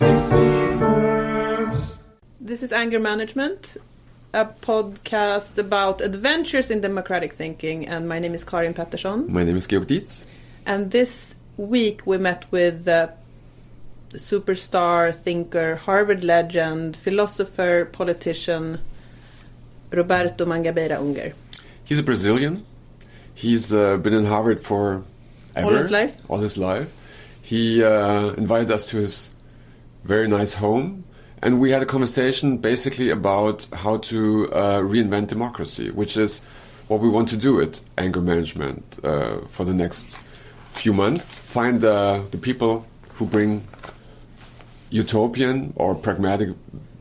60 Hertz. This is Anger Management, a podcast about adventures in democratic thinking, and my name is Karin Pettersson. My name is Georg Diez. And this week we met with the superstar thinker, Harvard legend, philosopher, politician Roberto Mangabeira Unger. He's a Brazilian. He's uh, been in Harvard for ever, All his life? All his life. He uh, invited us to his very nice home, and we had a conversation basically about how to uh, reinvent democracy, which is what we want to do at Anger Management uh, for the next few months. Find uh, the people who bring utopian or pragmatic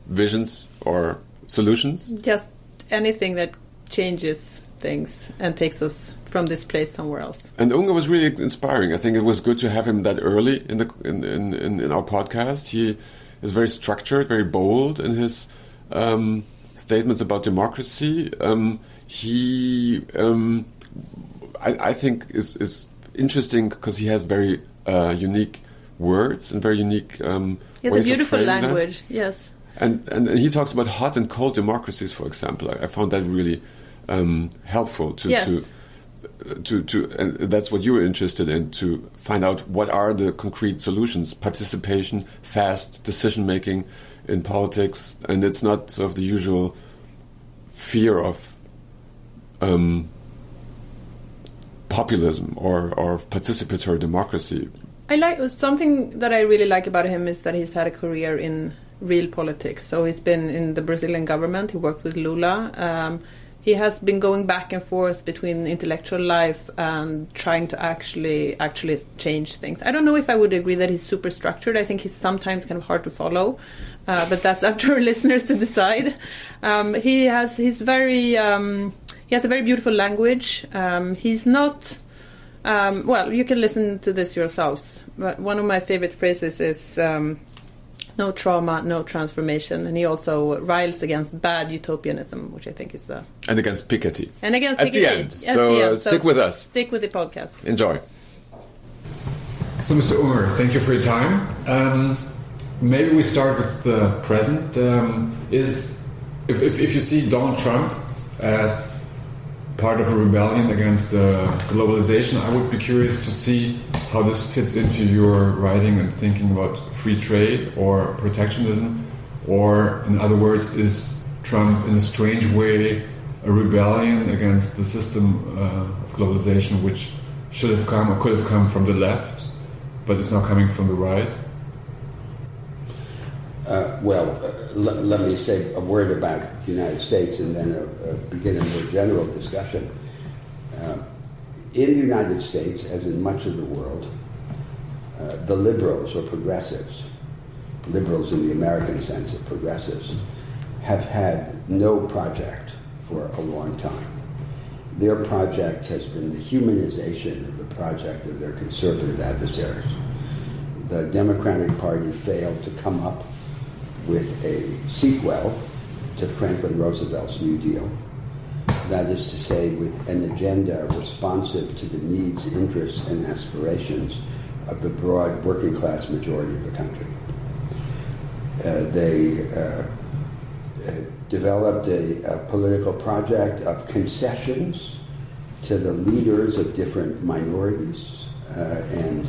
visions or solutions Just anything that changes things and takes us from this place somewhere else. And Unger was really inspiring. I think it was good to have him that early in the in, in, in, our podcast. He is very structured, very bold in his um, statements about democracy. Um, he, um, I, I think, is is interesting because he has very uh, unique words and very unique. Um, He has a beautiful framing that. language, yes. And, and and he talks about hot and cold democracies, for example. I, I found that really um, helpful to Yes. to to to and that's what you were interested in to find out what are the concrete solutions, participation, fast decision making in politics, and it's not sort of the usual fear of um, populism or or participatory democracy. I like something that I really like about him is that he's had a career in real politics. So he's been in the Brazilian government. He worked with Lula. Um, he has been going back and forth between intellectual life and trying to actually actually change things. I don't know if I would agree that he's super structured. I think he's sometimes kind of hard to follow, uh, but that's up to our listeners to decide. Um, he has he's very um, he has a very beautiful language. Um, he's not. Um, well, you can listen to this yourselves. But one of my favorite phrases is um, "no trauma, no transformation," and he also riles against bad utopianism, which I think is the And against Piketty. and against Piketty. At the end. At So, the uh, end. stick with us. Stick with the podcast. Enjoy. So, Mr. Unger, thank you for your time. Um, maybe we start with the present. Um, is if, if, if you see Donald Trump as part of a rebellion against uh, globalization, I would be curious to see how this fits into your writing and thinking about free trade or protectionism, or in other words, is Trump in a strange way a rebellion against the system uh, of globalization, which should have come or could have come from the left, but it's now coming from the right? Uh, well, uh, let me say a word about the United States and then uh, uh, begin a more general discussion. Uh, in the United States, as in much of the world, uh, the liberals or progressives, liberals in the American sense of progressives, have had no project for a long time. Their project has been the humanization of the project of their conservative adversaries. The Democratic Party failed to come up with a sequel to Franklin Roosevelt's New Deal. That is to say, with an agenda responsive to the needs, interests, and aspirations of the broad working class majority of the country. Uh, they uh, developed a, a political project of concessions to the leaders of different minorities uh, and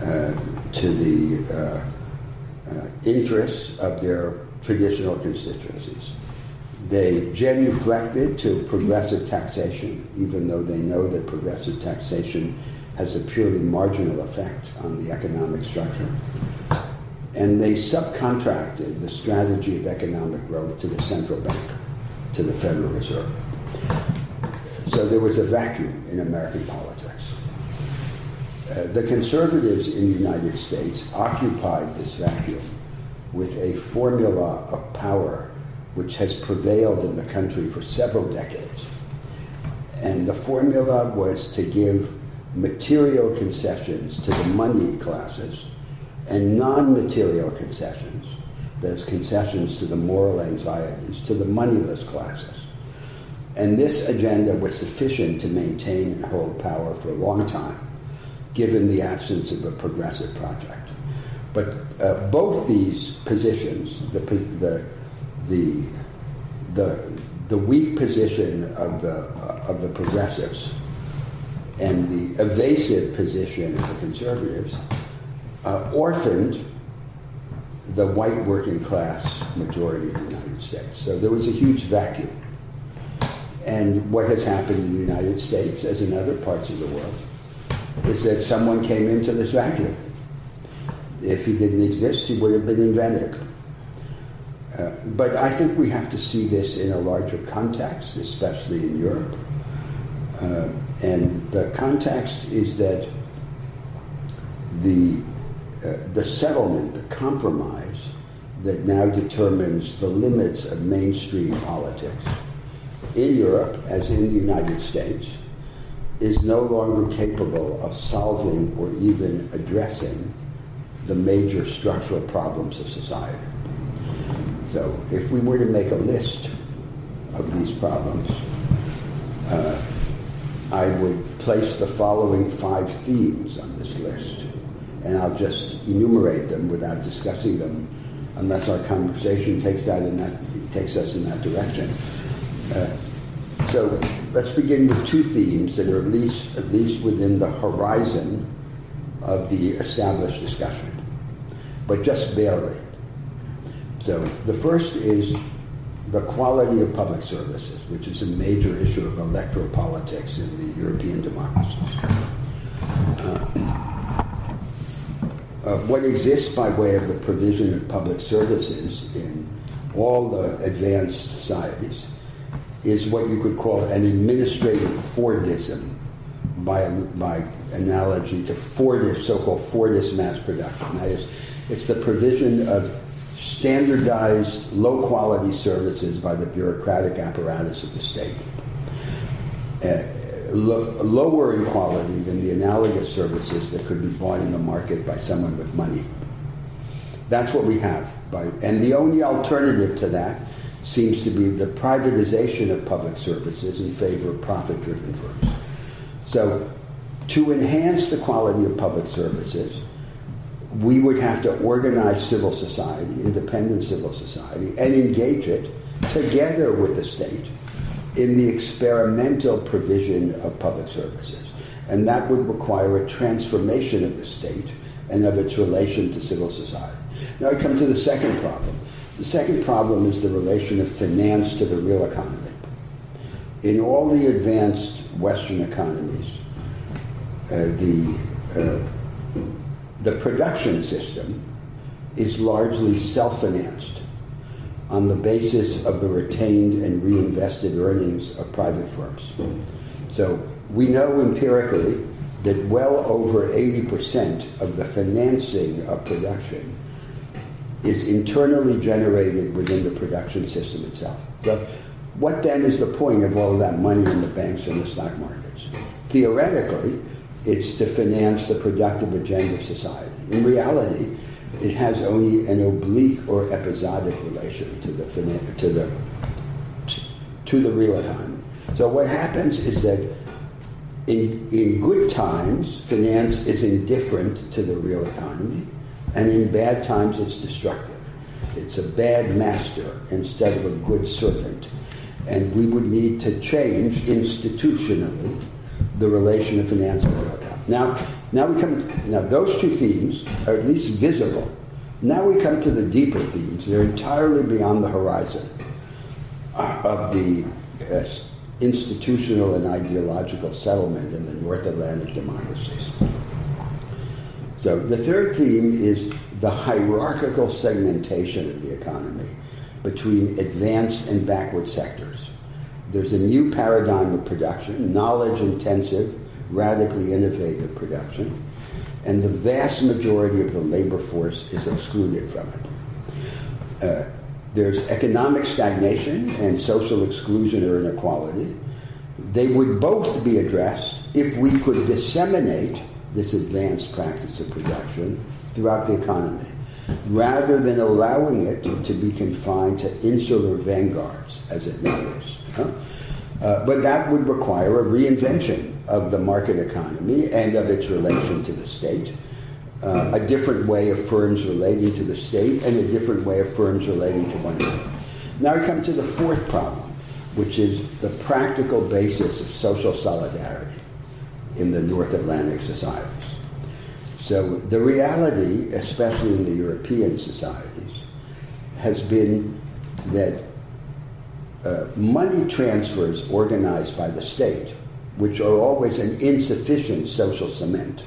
uh, to the uh, uh, interests of their traditional constituencies. They genuflected to progressive taxation, even though they know that progressive taxation has a purely marginal effect on the economic structure. And they subcontracted the strategy of economic growth to the central bank, to the Federal Reserve. So there was a vacuum in American politics. Uh, the conservatives in the United States occupied this vacuum with a formula of power which has prevailed in the country for several decades. And the formula was to give material concessions to the moneyed classes and non material concessions, those concessions to the moral anxieties, to the moneyless classes. And this agenda was sufficient to maintain and hold power for a long time, given the absence of a progressive project. But uh, both these positions, the, the, the, the, the weak position of the, of the progressives and the evasive position of the conservatives, uh, orphaned the white working class majority of the United States. So there was a huge vacuum. And what has happened in the United States, as in other parts of the world, is that someone came into this vacuum. If he didn't exist, he would have been invented. Uh, but I think we have to see this in a larger context, especially in Europe. Uh, and the context is that the, uh, the settlement, the compromise that now determines the limits of mainstream politics in Europe, as in the United States, is no longer capable of solving or even addressing the major structural problems of society. So, if we were to make a list of these problems, uh, I would place the following five themes on this list, and I'll just enumerate them without discussing them, unless our conversation takes that in that takes us in that direction. Uh, so let's begin with two themes that are at least at least within the horizon of the established discussion, but just barely. So the first is the quality of public services, which is a major issue of electoral politics in the European democracies. Uh, uh, what exists by way of the provision of public services in all the advanced societies is what you could call an administrative Fordism by, by analogy to Fordist, so-called Fordist mass production. That is, it's the provision of standardized, low-quality services by the bureaucratic apparatus of the state. Uh, lo- lower in quality than the analogous services that could be bought in the market by someone with money. That's what we have. By, and the only alternative to that seems to be the privatization of public services in favor of profit driven firms. So, to enhance the quality of public services, we would have to organize civil society, independent civil society, and engage it together with the state in the experimental provision of public services. And that would require a transformation of the state and of its relation to civil society. Now I come to the second problem. The second problem is the relation of finance to the real economy. In all the advanced Western economies, uh, the, uh, the production system is largely self financed on the basis of the retained and reinvested earnings of private firms. So we know empirically that well over 80% of the financing of production is internally generated within the production system itself. So what then is the point of all that money in the banks and the stock markets? Theoretically, it's to finance the productive agenda of society. In reality, it has only an oblique or episodic relation to the to the to the real economy. So what happens is that in in good times, finance is indifferent to the real economy, and in bad times, it's destructive. It's a bad master instead of a good servant, and we would need to change institutionally the relation of finance and. Now, now we come. Now those two themes are at least visible. Now we come to the deeper themes. They're entirely beyond the horizon of the uh, institutional and ideological settlement in the North Atlantic democracies. So the third theme is the hierarchical segmentation of the economy between advanced and backward sectors. There's a new paradigm of production, knowledge intensive, radically innovative production, and the vast majority of the labor force is excluded from it. Uh, there's economic stagnation and social exclusion or inequality. They would both be addressed if we could disseminate this advanced practice of production throughout the economy, rather than allowing it to be confined to insular vanguards as it now is. Huh? Uh, but that would require a reinvention of the market economy and of its relation to the state, uh, a different way of firms relating to the state and a different way of firms relating to one another. Now we come to the fourth problem, which is the practical basis of social solidarity in the North Atlantic societies. So the reality, especially in the European societies, has been that uh, money transfers organized by the state, which are always an insufficient social cement,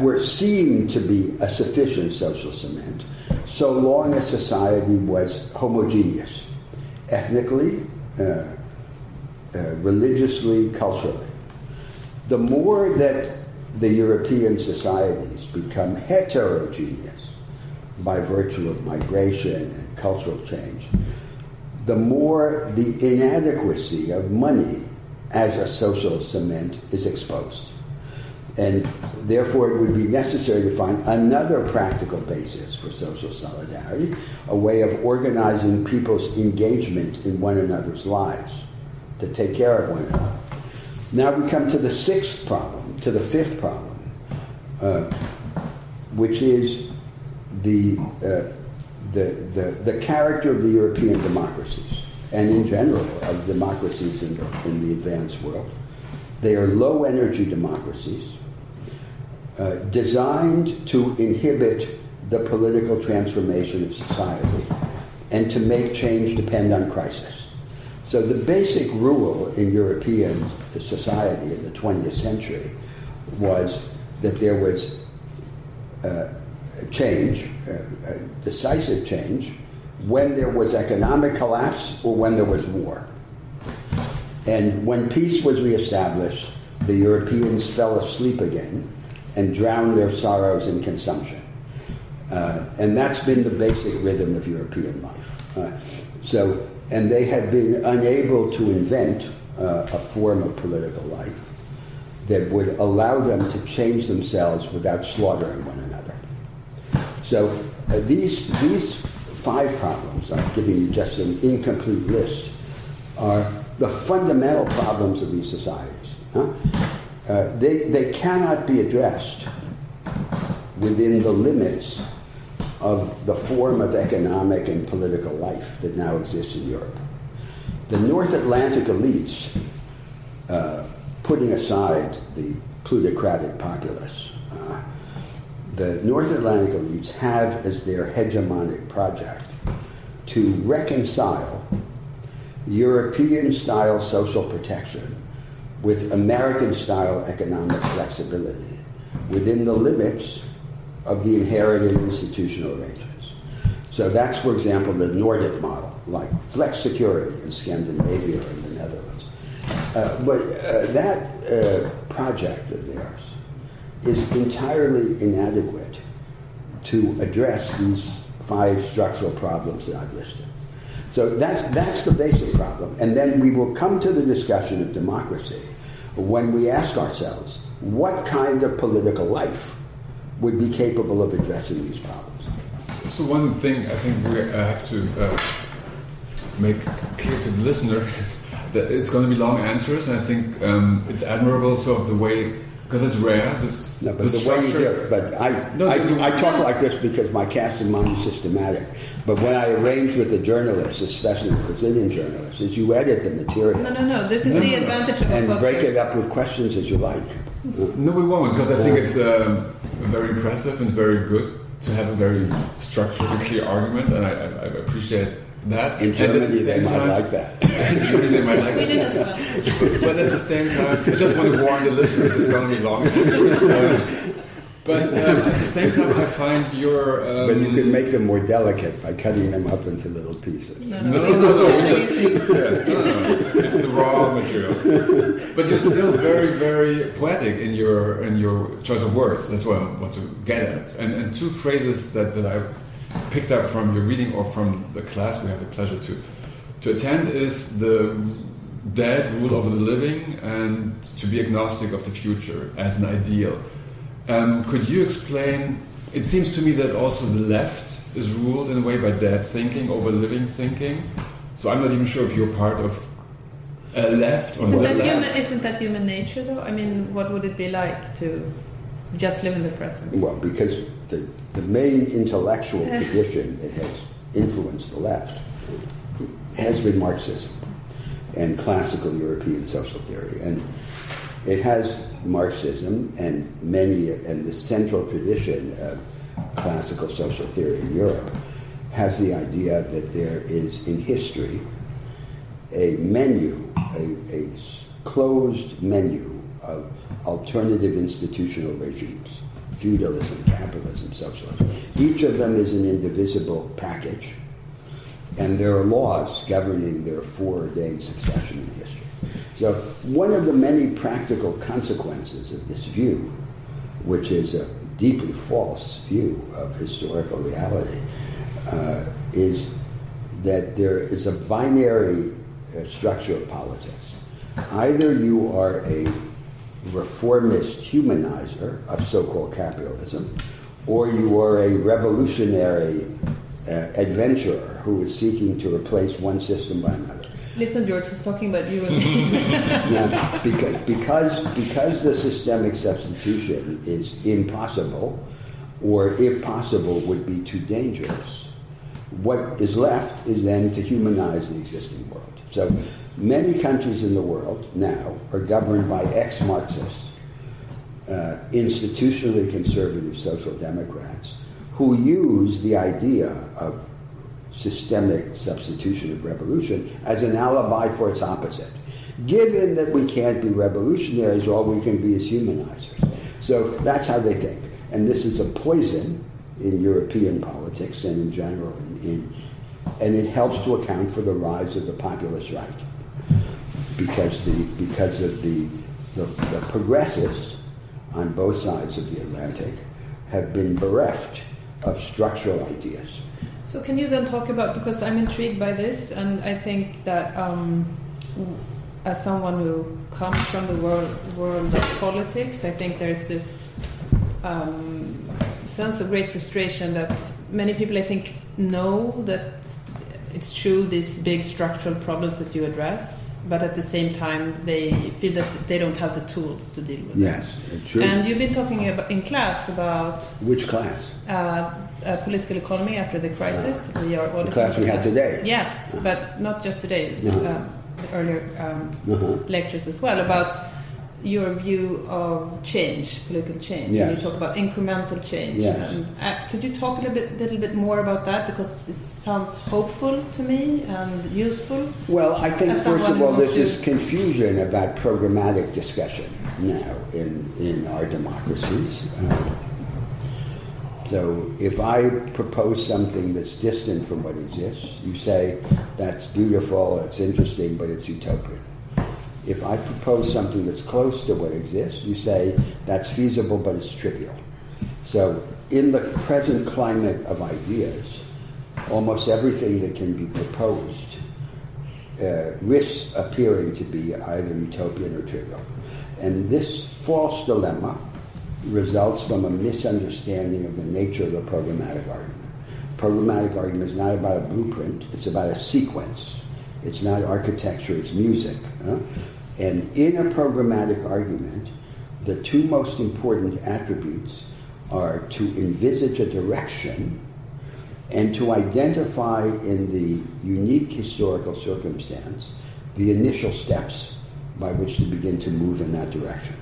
were seen to be a sufficient social cement so long as society was homogeneous, ethnically, uh, uh, religiously, culturally. The more that the European societies become heterogeneous by virtue of migration and cultural change, the more the inadequacy of money as a social cement is exposed. And therefore, it would be necessary to find another practical basis for social solidarity, a way of organizing people's engagement in one another's lives to take care of one another. Now we come to the sixth problem, to the fifth problem, uh, which is the, uh, the, the, the character of the European democracies, and in general of democracies in the, in the advanced world. They are low energy democracies uh, designed to inhibit the political transformation of society and to make change depend on crisis. So the basic rule in European society in the 20th century was that there was uh, change, decisive change, when there was economic collapse or when there was war. And when peace was reestablished, the Europeans fell asleep again and drowned their sorrows in consumption. Uh, and that's been the basic rhythm of European life. Uh, so, and they had been unable to invent uh, a form of political life that would allow them to change themselves without slaughtering one another. So, uh, these these five problems, I'm giving you just an incomplete list, are the fundamental problems of these societies. Huh? Uh, they, they cannot be addressed within the limits of the form of economic and political life that now exists in Europe. The North Atlantic elites, uh, putting aside the plutocratic populace, the North Atlantic elites have as their hegemonic project to reconcile European style social protection with American style economic flexibility within the limits of the inherited institutional arrangements. So that's, for example, the Nordic model, like flexicurity in Scandinavia or in the Netherlands. Uh, but uh, that uh, project of theirs is entirely inadequate to address these five structural problems that I've listed. So that's, that's the basic problem. And then we will come to the discussion of democracy when we ask ourselves what kind of political life would be capable of addressing these problems. So, one thing I think we have to uh, make clear to the listener is that it's going to be long answers, and I think um, it's admirable, sort of the way because it's rare. This, no, but the, the way you do it. But I, no, I, I, talk like this because my cast of mind is systematic. But when I arrange with the journalists, especially the Brazilian journalists, is you edit the material. No, no, no. This is no, the no, advantage of and break it up with questions as you like. No, we won't because I think it's um, very impressive and very good to have a very structured and clear argument, and I, I, I appreciate that. In Germany, the they might time, like that. in Germany, they might like Sweden as well. but at the same time, I just want to warn the listeners it's going to be long. but um, at the same time, I find your. Um, but you can make them more delicate by cutting them up into little pieces. No, no, no. no, no, just, yeah, no, no, It's the raw material. But you're still very, very poetic in your in your choice of words. That's what I want to get at. And, and two phrases that, that I picked up from your reading or from the class we have the pleasure to to attend is the dead rule over the living and to be agnostic of the future as an ideal. Um, could you explain? It seems to me that also the left is ruled in a way by dead thinking over living thinking. So I'm not even sure if you're part of a left or isn't that left. Human, isn't that human nature, though? I mean, what would it be like to Just live in the present. Well, because the, the main intellectual tradition that has influenced the left has been Marxism and classical European social theory. And it has Marxism and many, and the central tradition of classical social theory in Europe has the idea that there is in history a menu, a, a closed menu of alternative institutional regimes feudalism, capitalism, socialism. Each of them is an indivisible package, and there are laws governing their foreordained succession in history. So, one of the many practical consequences of this view, which is a deeply false view of historical reality, uh, is that there is a binary uh, structure of politics. Either you are a reformist humanizer of so-called capitalism, or you are a revolutionary uh, adventurer who is seeking to replace one system by another. Listen, George, he's talking about you and me. now, because, because, because the systemic substitution is impossible, or if possible, would be too dangerous, what is left is then to humanize the existing world. So Many countries in the world now are governed by ex Marxists, uh, institutionally conservative social democrats who use the idea of systemic substitution of revolution as an alibi for its opposite. Given that we can't be revolutionaries, all we can be is humanizers. So that's how they think. And this is a poison in European politics and in general, in, in, and it helps to account for the rise of the populist right because the because of the, the, the progressives on both sides of the Atlantic have been bereft of structural ideas. So can you then talk about because I'm intrigued by this, and I think that um, as someone who comes from the world world of politics, I think there's this um, sense of great frustration that many people I think know that it's true these big structural problems that you address but at the same time they feel that they don't have the tools to deal with it. yes, it. true. And you've been talking about, in class about which class? Uh, uh, political economy after the crisis. Uh, we are the class we had today. Yes, but not just today. Uh-huh. Um, earlier um, uh-huh. lectures as well about your view of change, political change. Yes. And you talk about incremental change. Yes. And, uh, could you talk a little bit, little bit more about that because it sounds hopeful to me and useful? Well, I think first of all, there's this confusion about programmatic discussion now in in our democracies. Uh, so if I propose something that's distant from what exists, you say that's beautiful, it's interesting, but it's utopian. If I propose something that's close to what exists, you say that's feasible, but it's trivial. So, in the present climate of ideas, almost everything that can be proposed uh, risks appearing to be either utopian or trivial. And this false dilemma results from a misunderstanding of the nature of a programmatic argument. Programmatic argument is not about a blueprint, it's about a sequence. It's not architecture, it's music. Huh? And in a programmatic argument, the two most important attributes are to envisage a direction and to identify in the unique historical circumstance the initial steps by which to begin to move in that direction.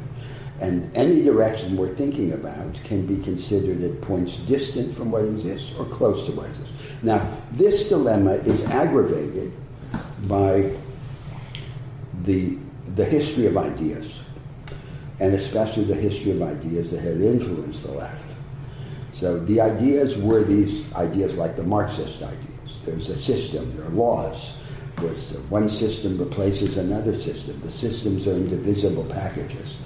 And any direction we're thinking about can be considered at points distant from what exists or close to what exists. Now, this dilemma is aggravated by the the history of ideas, and especially the history of ideas that had influenced the left. So the ideas were these ideas like the Marxist ideas. There's a system, there are laws. There's one system replaces another system. The systems are indivisible packages.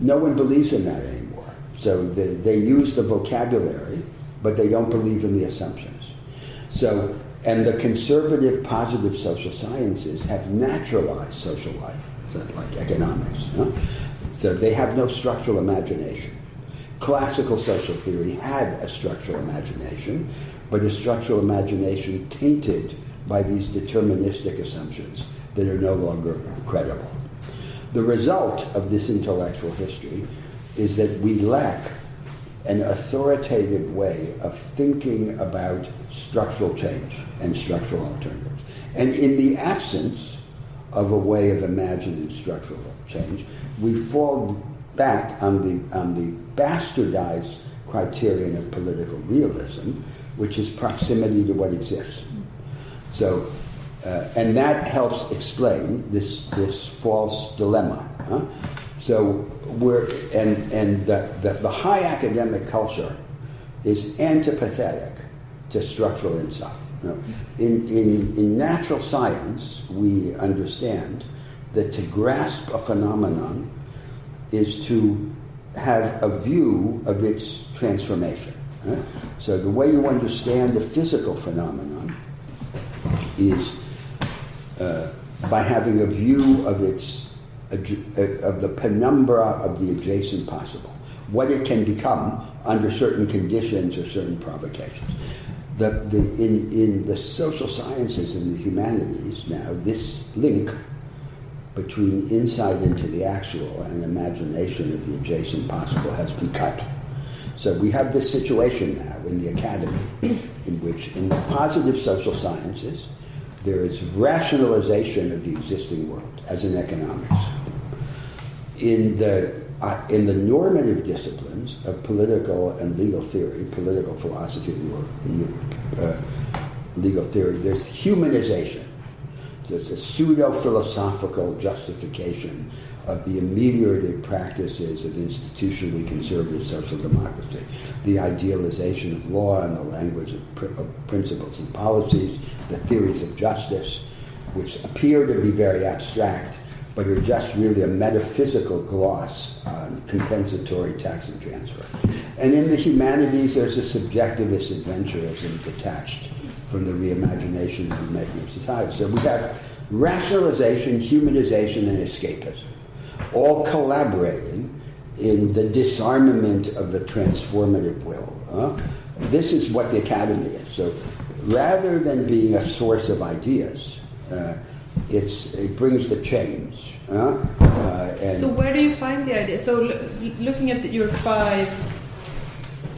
No one believes in that anymore. So they, they use the vocabulary, but they don't believe in the assumptions. So, and the conservative positive social sciences have naturalized social life like economics. You know? So they have no structural imagination. Classical social theory had a structural imagination, but a structural imagination tainted by these deterministic assumptions that are no longer credible. The result of this intellectual history is that we lack an authoritative way of thinking about structural change and structural alternatives. And in the absence of a way of imagining structural change, we fall back on the, on the bastardized criterion of political realism, which is proximity to what exists. So, uh, and that helps explain this, this false dilemma. Huh? So we're, and, and the, the, the high academic culture is antipathetic to structural insight. Know, in, in, in natural science, we understand that to grasp a phenomenon is to have a view of its transformation. So the way you understand a physical phenomenon is uh, by having a view of its of the penumbra of the adjacent possible, what it can become under certain conditions or certain provocations. The, the, in, in the social sciences and the humanities now, this link between insight into the actual and imagination of the adjacent possible has been cut. So we have this situation now in the academy in which, in the positive social sciences, there is rationalization of the existing world, as in economics. In the, in the normative disciplines of political and legal theory, political philosophy or uh, legal theory, there's humanization. It's a pseudo philosophical justification of the ameliorative practices of institutionally conservative social democracy, the idealization of law and the language of, pr- of, principles and policies, the theories of justice, which appear to be very abstract, but are just really a metaphysical gloss on compensatory tax and transfer. And in the humanities, there's a subjectivist adventurism detached from the reimagination of making of society. So we have rationalization, humanization, and escapism all collaborating in the disarmament of the transformative will. Huh? This is what the academy is. So rather than being a source of ideas, uh, it brings the change. Uh, so where do you find the idea? So looking at your five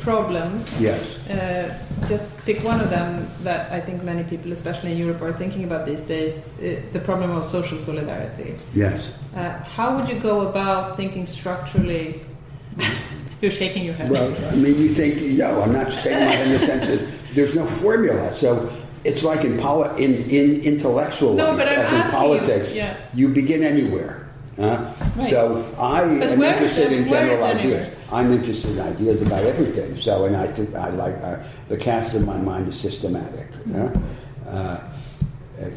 problems. Yes. Uh, just pick one of them that I think many people, especially in Europe, are thinking about these days uh, the problem of social solidarity. Yes. Uh, how would you go about thinking structurally? You're shaking your head. Well, I mean, you think, no, I'm not shaking my head in the sense that there's no formula. So it's like in, poli- in, in intellectual no, life, as in politics, you, yeah. you begin anywhere. Uh, right. So I but am interested in general ideas. I'm interested in ideas about everything. So, and I think I like uh, the cast of my mind is systematic. Uh, uh,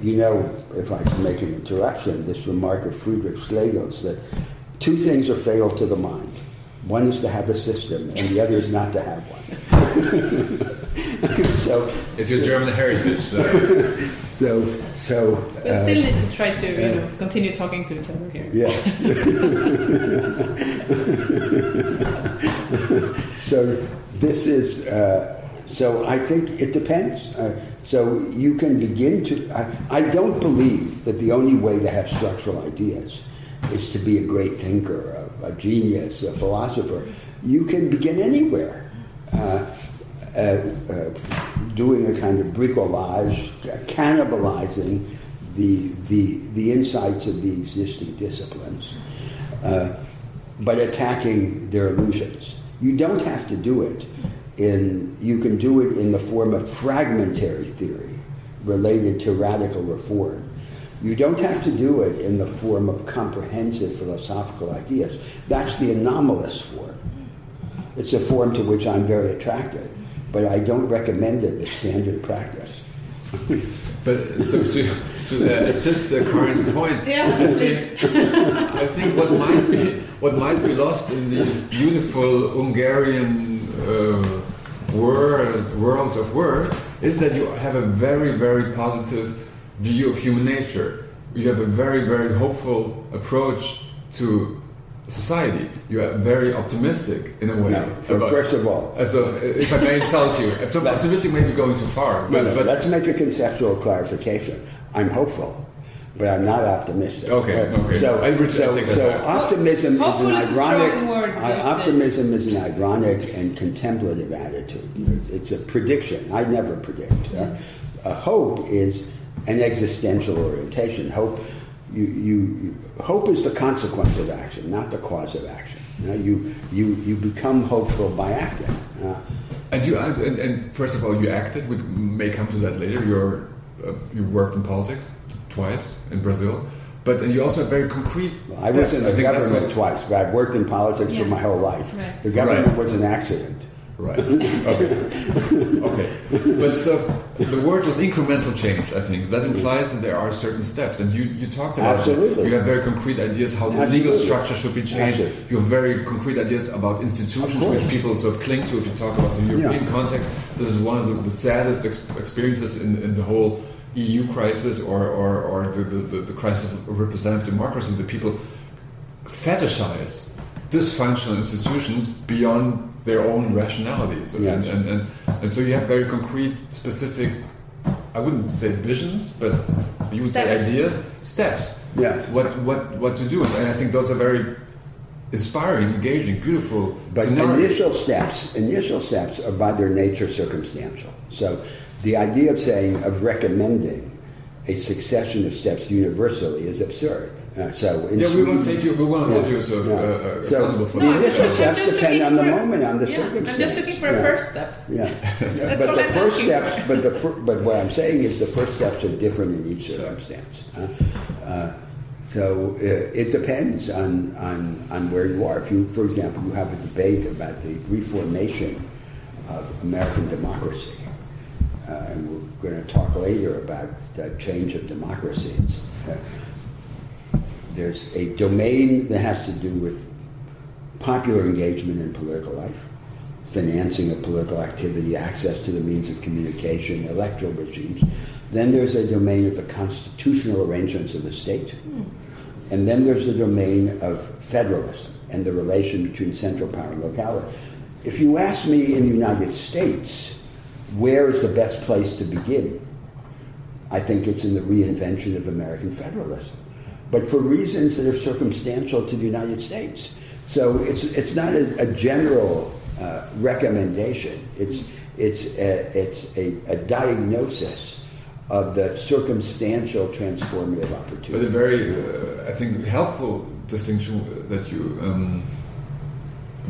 you know, if I can make an interruption, this remark of Friedrich Schlegel's that two things are fatal to the mind. One is to have a system, and the other is not to have one. so it's your German heritage. So, so, so we uh, still need to try to you know, continue talking to each other here. Yeah. so this is. Uh, so I think it depends. Uh, so you can begin to. I, I, don't believe that the only way to have structural ideas is to be a great thinker, a, a genius, a philosopher. You can begin anywhere. Uh, doing a kind of bricolage, cannibalizing the, the, the insights of the existing disciplines, uh, but attacking their illusions. You don't have to do it in, you can do it in the form of fragmentary theory related to radical reform. You don't have to do it in the form of comprehensive philosophical ideas. That's the anomalous form. It's a form to which I'm very attracted but I don't recommend it as standard practice. but so to, to uh, assist uh, Karin's point, yeah, I, think, I think what might be what might be lost in these beautiful Hungarian uh, world, worlds of words is that you have a very very positive view of human nature. You have a very very hopeful approach to society. You are very optimistic in a way. No, about, first of all, so if I may insult you, optimistic may be going too far. But, no, no, but let's make a conceptual clarification. I'm hopeful, but I'm not optimistic. Okay, okay. So, I I so, so back. optimism is an is ironic. strong word, I- but- optimism is an ironic and contemplative attitude. It's a prediction. I never predict. Uh, a hope is an existential orientation. Hope. You, you, you, hope is the consequence of action, not the cause of action. You, know, you, you, you become hopeful by acting. Uh, And you asked, and, and first of all, you acted. We may come to that later. You're uh, you worked in politics twice in Brazil, but you also have very concrete I steps. was in the think that's government twice, but I've worked in politics Yeah. for my whole life. Right. The government Right. was an accident. Right. Okay. okay. But so the word was incremental change. I think that implies that there are certain steps, and you you talked about it. You have very concrete ideas how the legal structure should be changed. Absolutely. You have very concrete ideas about institutions which people sort of cling to. If you talk about the European Yeah. context, this is one of the, the saddest ex- experiences in, in the whole EU crisis or or, or the, the, the, the crisis of representative democracy. The people fetishize dysfunctional institutions beyond their own rationalities. And, Yes. and, and, and so you have very concrete, specific, I wouldn't say visions, but you would say ideas, steps. Yes. What, what, what to do. And I think those are very inspiring, engaging, beautiful But scenarios. initial steps, initial steps are by their nature circumstantial. So the idea of saying, of recommending a succession of steps universally is absurd. Uh, so in yeah, we won't Sweden- take you, we won't hold Yeah, you sort of yeah. uh, uh, So- accountable for No, that. the initial I'm steps just depend on the moment, on the yeah, circumstance. I'm just looking for Yeah. a first step. Yeah, yeah. That's but the I'm first asking steps, for. but the fir- but what I'm saying is the first steps are different in each circumstance. Uh, uh, so uh, it depends on, on on where you are. If you, for example, you have a debate about the reformation of American democracy, uh, and we're going to talk later about the change of democracies. Uh, there's a domain that has to do with popular engagement in political life, financing of political activity, access to the means of communication, electoral regimes. Then there's a domain of the constitutional arrangements of the state. Hmm. And then there's the domain of federalism and the relation between central power and locality. If you ask me in the United States, where is the best place to begin? I think it's in the reinvention of American federalism, but for reasons that are circumstantial to the United States. So it's it's not a, a general uh, recommendation. It's it's a, it's a, a diagnosis of the circumstantial transformative opportunity. But a very, uh, I think, helpful distinction that you um,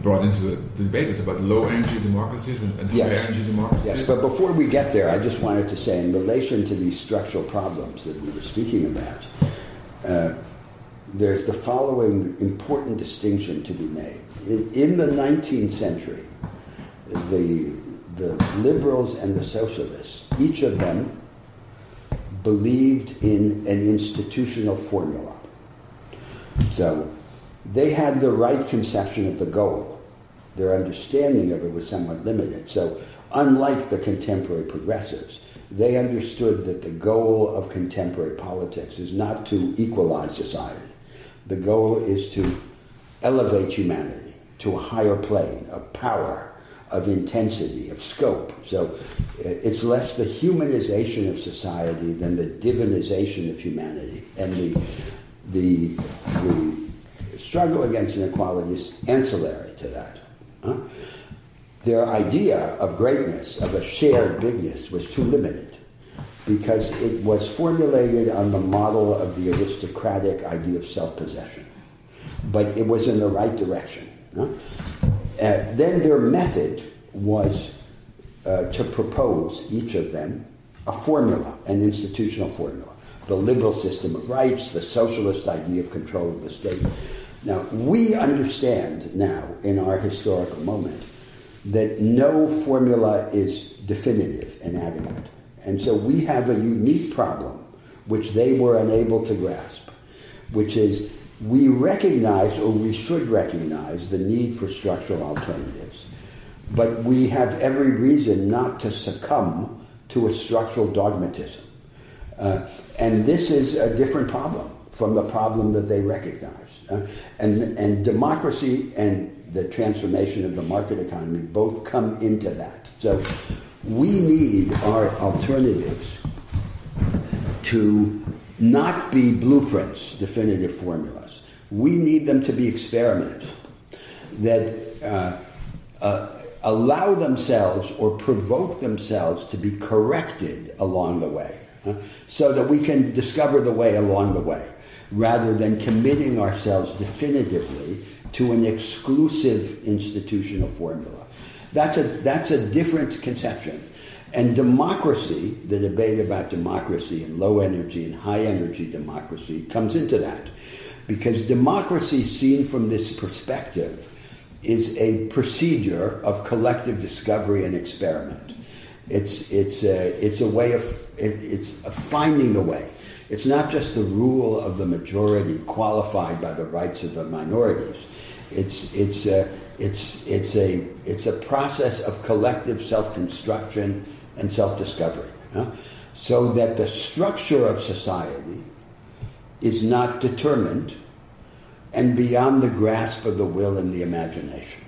brought into the debate is about low energy democracies and, and high Yes. energy democracies. Yes, but before we get there, I just wanted to say, in relation to these structural problems that we were speaking about, uh, there's the following important distinction to be made. In, in the 19th century, the, the liberals and the socialists, each of them believed in an institutional formula. So they had the right conception of the goal. Their understanding of it was somewhat limited. So, unlike the contemporary progressives, they understood that the goal of contemporary politics is not to equalize society. The goal is to elevate humanity to a higher plane of power, of intensity, of scope. So uh, it's less the humanization of society than the divinization of humanity. And the, the, the struggle against inequality is ancillary to that. huh? Their idea of greatness, of a shared bigness, was too limited because it was formulated on the model of the aristocratic idea of self possession. But it was in the right direction. huh? Uh, then their method was uh, to propose, each of them, a formula, an institutional formula. The liberal system of rights, the socialist idea of control of the state. Now, we understand now, in our historical moment, that no formula is definitive and adequate. And so we have a unique problem, which they were unable to grasp, which is we recognize, or we should recognize, the need for structural alternatives. But we have every reason not to succumb to a structural dogmatism. Uh, and this is a different problem from the problem that they recognize. Uh, and, and democracy and the transformation of the market economy both come into that. So we need our alternatives to not be blueprints, definitive formulas. We need them to be experiments that uh, uh, allow themselves or provoke themselves to be corrected along the way, uh, so that we can discover the way along the way, rather than committing ourselves definitively to an exclusive institutional formula. That's a, that's a different conception. And democracy, the debate about democracy and low energy and high energy democracy, comes into that. Because democracy, seen from this perspective, is a procedure of collective discovery and experiment. It's, it's, a, it's a way of it's a finding the way. It's not just the rule of the majority qualified by the rights of the minorities. It's, it's, a, it's, it's, a, it's a process of collective self construction and self discovery. So that the structure of society is not determined and beyond the grasp of the will and the imagination.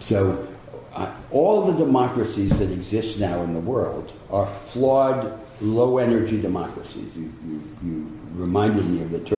So uh, all the democracies that exist now in the world are flawed, low energy democracies. You, you, you reminded me of the term.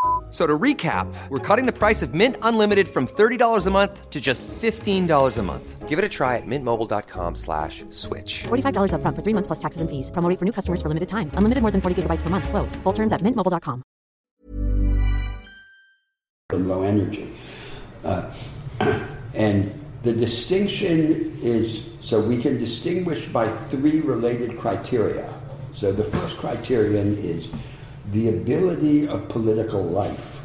So to recap, we're cutting the price of Mint Unlimited from $30 a month to just $15 a month. Give it a try at mintmobile.com slash switch. $45 up front for three months plus taxes and fees. Promoting for new customers for limited time. Unlimited more than 40 gigabytes per month. Slows. Full terms at mintmobile.com. Low energy. Uh, and the distinction is, so we can distinguish by three related criteria. So the first criterion is the ability of political life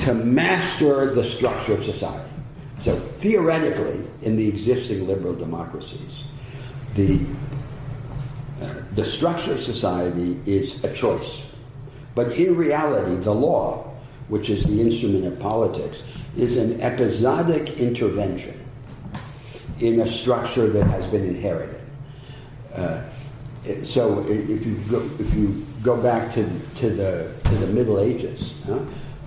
to master the structure of society. So theoretically, in the existing liberal democracies, the uh, the structure of society is a choice. But in reality, the law, which is the instrument of politics, is an episodic intervention in a structure that has been inherited. Uh, so if you go, if you go back to the, to the to the Middle Ages, huh?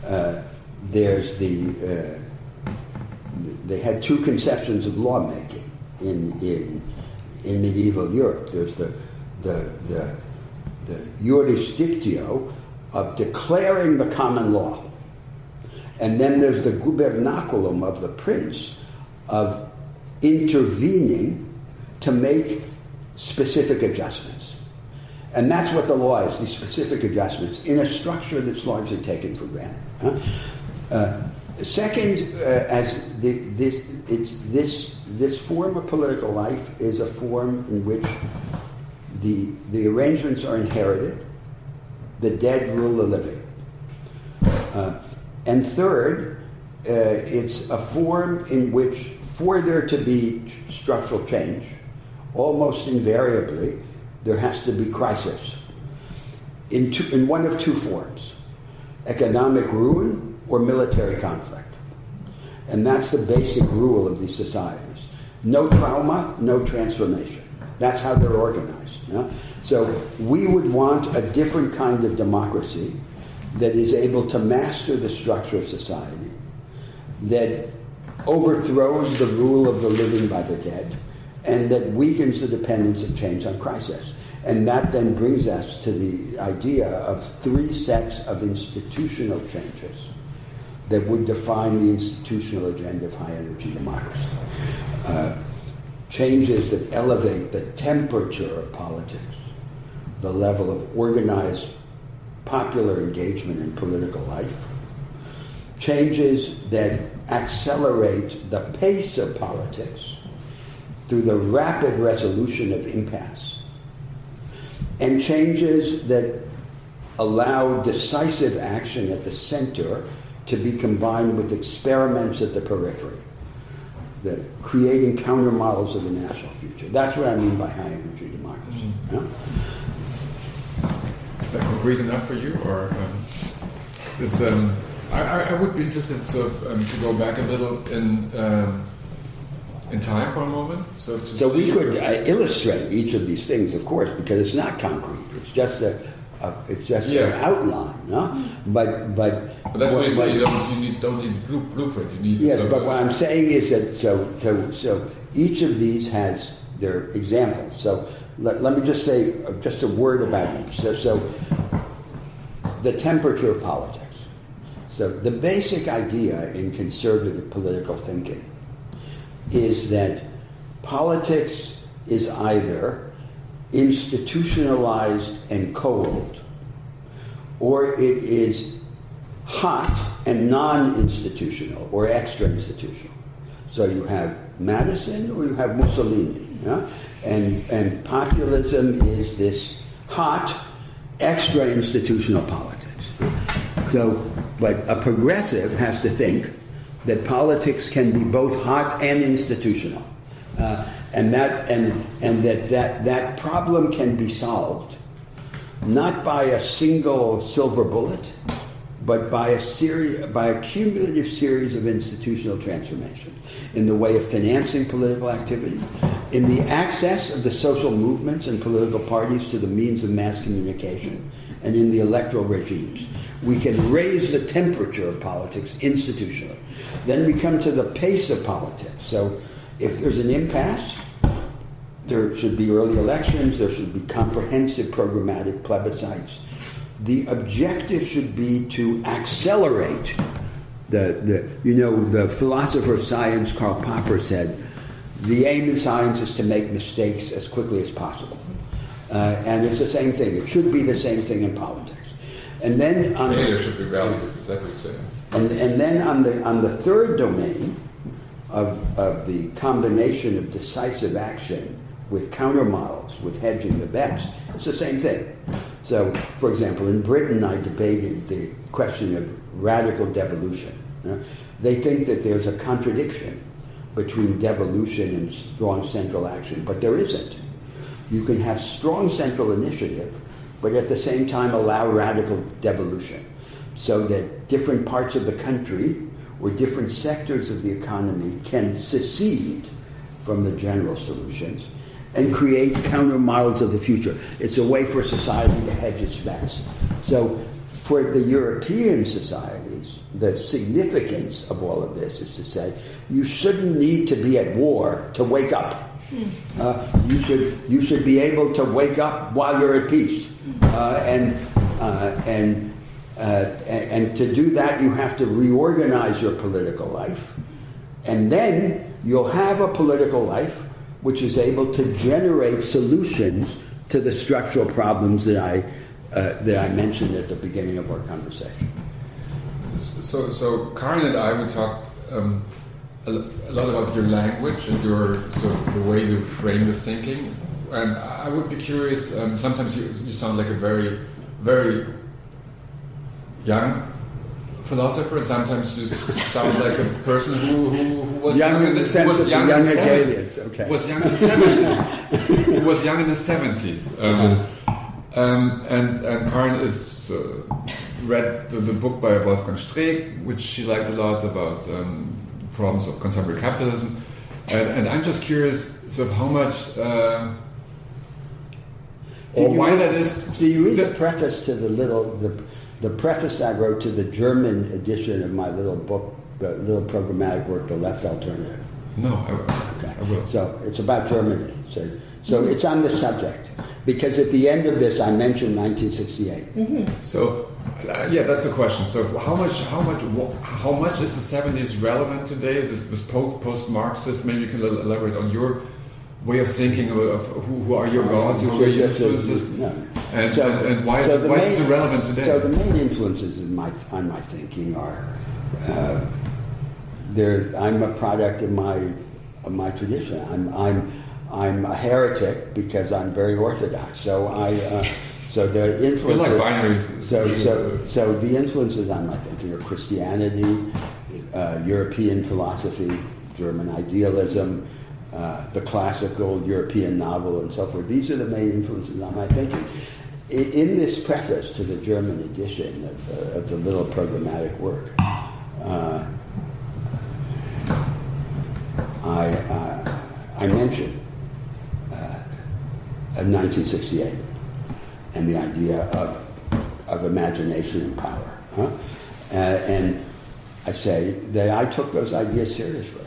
uh, there's the uh, they had two conceptions of lawmaking in in in medieval Europe. There's the the the, the jurisdictio of declaring the common law, and then there's the gubernaculum of the prince of intervening to make specific adjustments. And that's what the law is, these specific adjustments in a structure that's largely taken for granted. Huh? Uh, second, uh, as the, this, it's, this, this form of political life is a form in which the, the arrangements are inherited, the dead rule the living. Uh, and third, uh, it's a form in which, for there to be structural change, almost invariably, there has to be crisis in, two, in one of two forms economic ruin or military conflict. And that's the basic rule of these societies. No trauma, no transformation. That's how they're organized. Yeah? So we would want a different kind of democracy that is able to master the structure of society, that overthrows the rule of the living by the dead, and that weakens the dependence of change on crisis. And that then brings us to the idea of three sets of institutional changes that would define the institutional agenda of high energy democracy. Uh, changes that elevate the temperature of politics, the level of organized popular engagement in political life, changes that accelerate the pace of politics through the rapid resolution of impasse and changes that allow decisive action at the center to be combined with experiments at the periphery, the creating counter models of the national future. That's what I mean by high energy democracy. Mm-hmm. Is that concrete enough for you, or um, is um, I, I, would be interested sort of um, to go back a little in um, in time for a moment? So, So we could uh, illustrate each of these things, of course, because it's not concrete. It's just a, a it's just an outline, no? But but, But that's what you say. You don't, you need, don't need blue, blueprint. You need. Yes, but what I'm saying is that so so so each of these has their examples. So let, let me just say uh, just a word about each. So, so the temperature of politics. So the basic idea in conservative political thinking is that politics is either institutionalized and cold, or it is hot and non-institutional or extra-institutional. So you have Madison or you have Mussolini, yeah? and and populism is this hot, extra-institutional politics. So, but a progressive has to think that politics can be both hot and institutional, uh, and that and and that that that problem can be solved not by a single silver bullet, but by a series, by a cumulative series of institutional transformations in the way of financing political activity, in the access of the social movements and political parties to the means of mass communication, and in the electoral regimes. We can raise the temperature of politics institutionally. Then we come to the pace of politics. So if there's an impasse, there should be early elections, there should be comprehensive programmatic plebiscites. The objective should be to accelerate the, the you know, the philosopher of science Karl Popper said, the aim in science is to make mistakes as quickly as possible. Uh, and it's the same thing. It should be the same thing in politics. And then on failure should be valued. Is that what you're saying? and, and then on the, on the third domain of, of the combination of decisive action with countermodels, with hedging the bets, it's the same thing. So, for example, in Britain, I debated the question of radical devolution. you know. They think that there's a contradiction between devolution and strong central action, but there isn't. You can have strong central initiative, but at the same time allow radical devolution so that different parts of the country or different sectors of the economy can secede from the general solutions and create counter models of the future. It's a way for society to hedge its bets. So, for the European societies, the significance of all of this is to say you shouldn't need to be at war to wake up. Uh, you should you should be able to wake up while you're at peace, and uh, and uh, and to do that you have to reorganize your political life, and then you'll have a political life which is able to generate solutions to the structural problems that I uh, that I mentioned at the beginning of our conversation. So, so Karin and I, we talked um, a lot about your language and your sort of the way you frame your thinking. And I would be curious. Um, sometimes you, you sound like a very, very young philosopher, and sometimes you sound like a person who, who, who was Young in the who sense was of the young in young the seven- okay. Was young in the seventies. who was young in the seventies. Um, um, and and Karin is uh, read the, the book by Wolfgang Streeck, which she liked a lot about um, problems of contemporary capitalism. And, and I'm just curious, sort of how much, uh, or why read- that is. Do you read the that- preface to the little the the preface I wrote to the German edition of my little book, uh, little programmatic work, The Left Alternative? No, I, Okay. I will. So it's about Germany. So so it's on this subject because at the end of this I mentioned 1968. So, uh, yeah, that's the question. So, how much, how much, how much is the seventies relevant today? Is this, this post-Marxist? Maybe you can elaborate on your way of thinking of, of who, who are your gods, who are your influences, no. and, So- and, and why, is so it, the why is main- it relevant today? So the main influences in my on my thinking are uh, there. I'm a product of my of my tradition. I'm I'm I'm a heretic because I'm very orthodox. So I uh, so the influences. like binaries. So so so the influences on my thinking are Christianity, uh, European philosophy, German idealism. Uh, the classical European novel and so forth. These are the main influences on my thinking. I- In this preface to the German edition of the, of the little programmatic work, uh, I, uh, I mentioned uh, 1968 and the idea of, of imagination and power. Huh? Uh, and I say that I took those ideas seriously.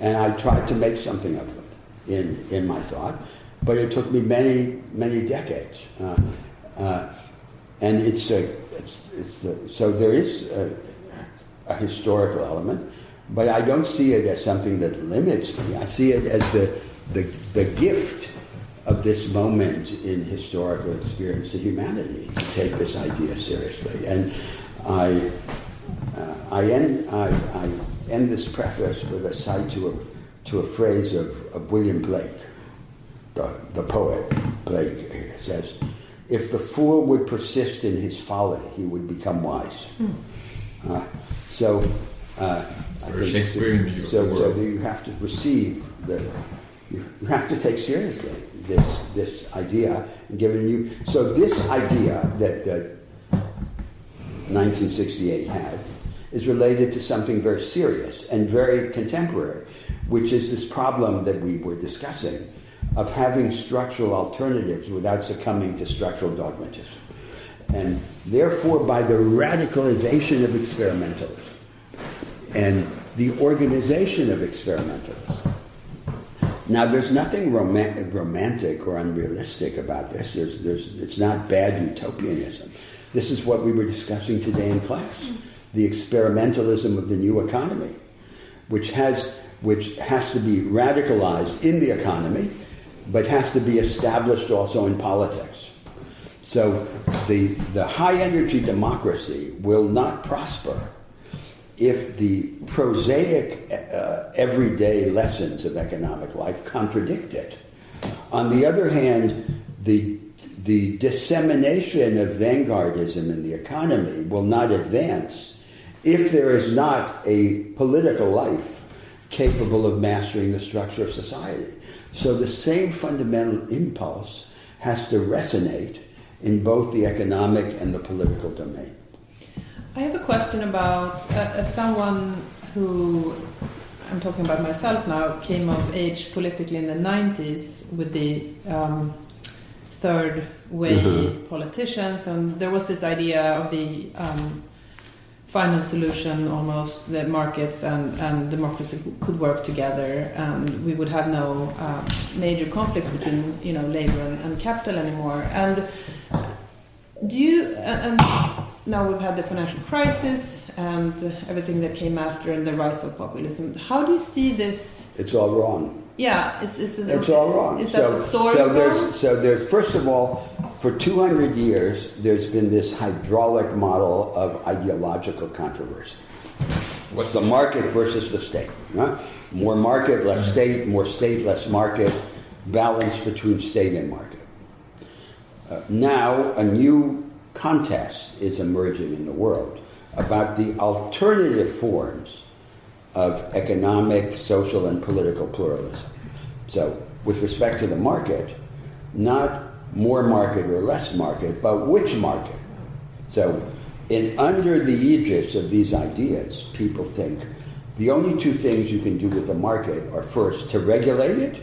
And I tried to make something of them in, in my thought. But it took me many, many decades. Uh, uh, and it's, a, it's, it's so there is a, a historical element, but I don't see it as something that limits me. I see it as the, the, the gift of this moment in historical experience to humanity to take this idea seriously. And I, uh, I, end, I, I end this preface with a cite to a, to a phrase of, of William Blake, the, the poet Blake. Says, If the fool would persist in his folly, he would become wise. Mm. Uh, so, uh, Shakespearean view. So, so you have to receive the, you have to take seriously this this idea and give it you. So this idea that the 1968 had is related to something very serious and very contemporary, which is this problem that we were discussing of having structural alternatives without succumbing to structural dogmatism. And therefore, by the radicalization of experimentalism and the organization of experimentalism. Now, there's nothing romantic, romantic or unrealistic about this. There's, there's, it's not bad utopianism. This is what we were discussing today in class the experimentalism of the new economy, which has, which has to be radicalized in the economy, but has to be established also in politics. So the, the high energy democracy will not prosper if the prosaic uh, everyday lessons of economic life contradict it. On the other hand, the the dissemination of vanguardism in the economy will not advance if there is not a political life capable of mastering the structure of society. So the same fundamental impulse has to resonate in both the economic and the political domain. I have a question about uh, as someone who I'm talking about myself now came of age politically in the 90s with the um, third way mm-hmm. politicians, and there was this idea of the um, final solution almost the markets and, and democracy could work together and we would have no uh, major conflicts between you know labor and, and, capital anymore. And do you and now we've had the financial crisis and everything that came after and the rise of populism how do you see this? It's all wrong yeah, is, is, is it's all wrong. Is so, that so there's so there's first of all, for 200 years, there's been this hydraulic model of ideological controversy. What's the market versus the state? Huh? More market, less state. More state, less market. Balance between state and market. Uh, now, a new contest is emerging in the world about the alternative forms of economic, social, and political pluralism. So, with respect to the market, not more market or less market, but which market. So, in under the aegis of these ideas, people think the only two things you can do with the market are first to regulate it,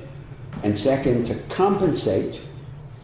and second to compensate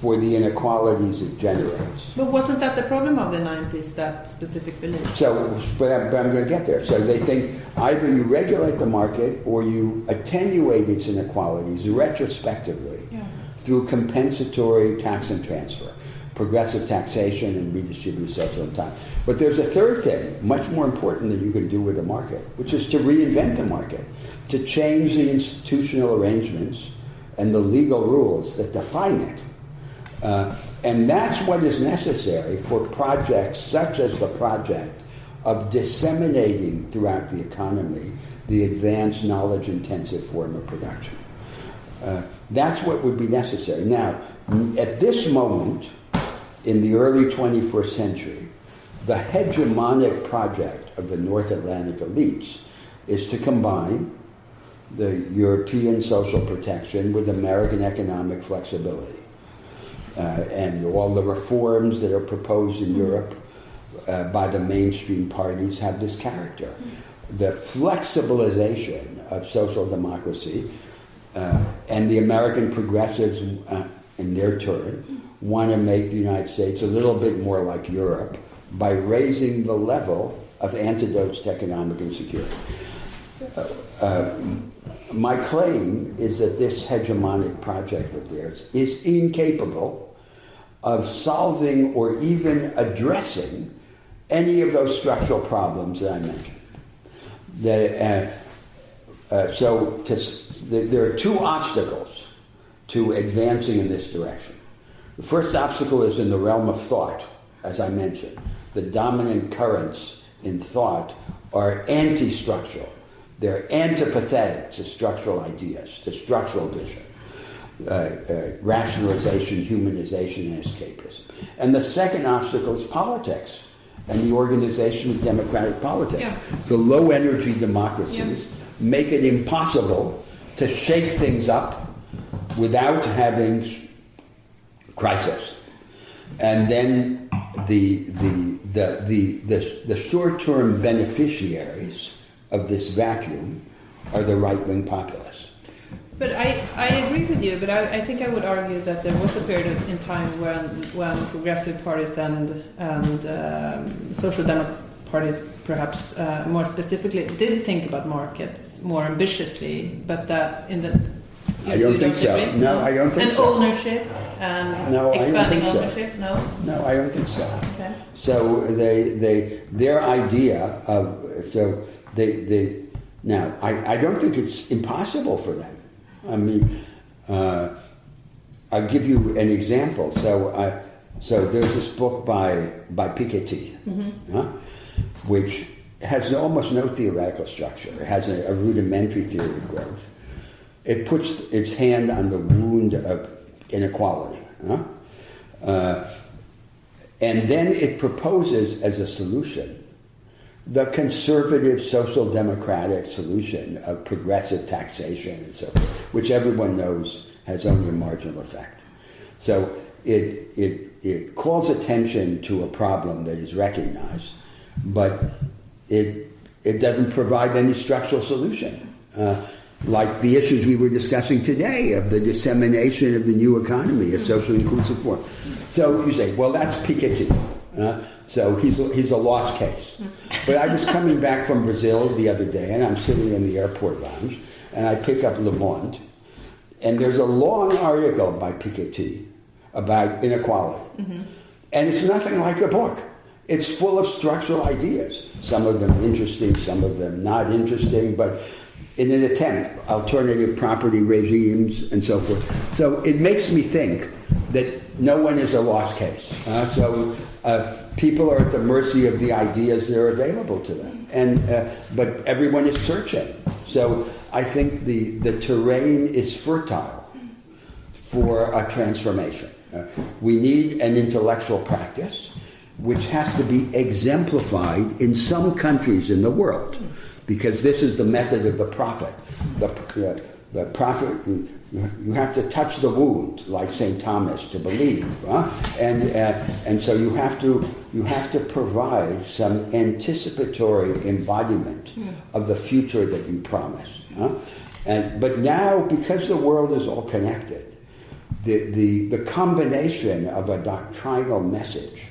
for the inequalities it generates. But wasn't that the problem of the 90s, that specific belief? So, but I'm, but I'm going to get there. So they think either you regulate the market or you attenuate its inequalities retrospectively yeah. through compensatory tax and transfer, progressive taxation and redistributive social time. But there's a third thing, much more important that you can do with the market, which is to reinvent the market, to change the institutional arrangements and the legal rules that define it uh, and that's what is necessary for projects such as the project of disseminating throughout the economy the advanced knowledge intensive form of production. Uh, that's what would be necessary. Now, at this moment, in the early 21st century, the hegemonic project of the North Atlantic elites is to combine the European social protection with American economic flexibility and all the reforms that are proposed in mm-hmm. Europe uh, by the mainstream parties have this character. The flexibilization of social democracy Uh, and the American progressives, uh, in their turn, want to make the United States a little bit more like Europe by raising the level of antidotes to economic insecurity. Uh, uh, my claim is that this hegemonic project of theirs is incapable of solving or even addressing any of those structural problems that I mentioned. That, uh, uh, so to, there are two obstacles to advancing in this direction. The first obstacle is in the realm of thought, as I mentioned. The dominant currents in thought are anti structural, they're antipathetic to structural ideas, to structural vision. Uh, uh, rationalization, humanization, and escapism. And the second obstacle is politics and the organization of democratic politics. Yeah. The low energy democracies Yeah. make it impossible to shake things up without having crisis. And then the, the, the, the, the, the short term beneficiaries of this vacuum are the right wing populists. But I, I agree with you, but I, I think I would argue that there was a period in time when when progressive parties and and um, social democratic parties, perhaps uh, more specifically, did think about markets more ambitiously, but that in the I don't think so. agree? No, I don't think and so. ownership and No, expanding so. ownership. No. No, I don't think so. Okay. So they, they, their idea of, so they, they, now, I, I don't think it's impossible for them. I mean, uh, I'll give you an example. So, I, so there's this book by, by Piketty, huh, which has almost no theoretical structure. It has a, a rudimentary theory of growth. It puts its hand on the wound of inequality. Huh? Uh, and then it proposes as a solution the conservative social democratic solution of progressive taxation and so forth, which everyone knows has only a marginal effect. So it, it, it calls attention to a problem that is recognized, but it, it doesn't provide any structural solution. Uh, like the issues we were discussing today of the dissemination of the new economy, a socially inclusive form. So you say, well, that's Piketty. Uh, so he's a, he's a lost case. But I was coming back from Brazil the other day, and I'm sitting in the airport lounge, and I pick up Le Monde, and there's a long article by Piketty about inequality. And it's nothing like a book. It's full of structural ideas, some of them interesting, some of them not interesting, but in an attempt, alternative property regimes and so forth. So it makes me think that no one is a lost case. Uh, so uh, people are at the mercy of the ideas that are available to them, and uh, but everyone is searching. So I think the the terrain is fertile for a transformation. Uh, we need an intellectual practice which has to be exemplified in some countries in the world because this is the method of the prophet. The, the prophet, you, have to touch the wound, like St. Thomas, to believe. Huh? And, uh, and so you have, to, you have to provide some anticipatory embodiment of the future that you promised. Huh? And, but now, because the world is all connected, the, the, the combination of a doctrinal message